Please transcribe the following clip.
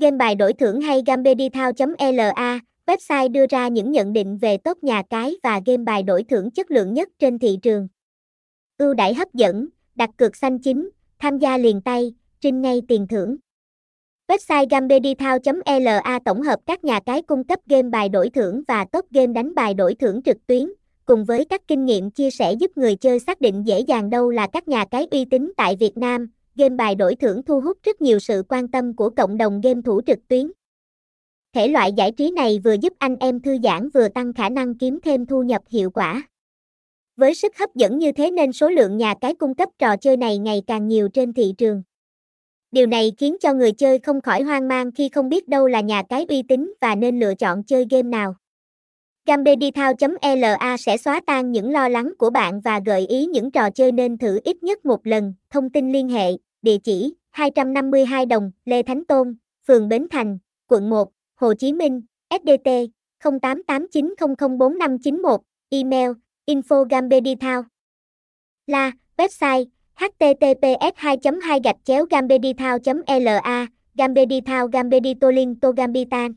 Game bài đổi thưởng hay gambedithao.la, website đưa ra những nhận định về top nhà cái và game bài đổi thưởng chất lượng nhất trên thị trường. Ưu đãi hấp dẫn, đặt cược xanh chính, tham gia liền tay, trinh ngay tiền thưởng. Website gambedithao.la tổng hợp các nhà cái cung cấp game bài đổi thưởng và top game đánh bài đổi thưởng trực tuyến, cùng với các kinh nghiệm chia sẻ giúp người chơi xác định dễ dàng đâu là các nhà cái uy tín tại Việt Nam. Game bài đổi thưởng thu hút rất nhiều sự quan tâm của cộng đồng game thủ trực tuyến. Thể loại giải trí này vừa giúp anh em thư giãn vừa tăng khả năng kiếm thêm thu nhập hiệu quả. Với sức hấp dẫn như thế nên số lượng nhà cái cung cấp trò chơi này ngày càng nhiều trên thị trường. Điều này khiến cho người chơi không khỏi hoang mang khi không biết đâu là nhà cái uy tín và nên lựa chọn chơi game nào. Gambedithao.la sẽ xóa tan những lo lắng của bạn và gợi ý những trò chơi nên thử ít nhất một lần. Thông tin liên hệ, địa chỉ 252 Đồng, Lê Thánh Tôn, phường Bến Thành, quận 1, Hồ Chí Minh, SDT 0889004591, email info.gambedithao.la. website https 2 2 gạch chéo gambeditown la gambeditown gambeditolin to gambitan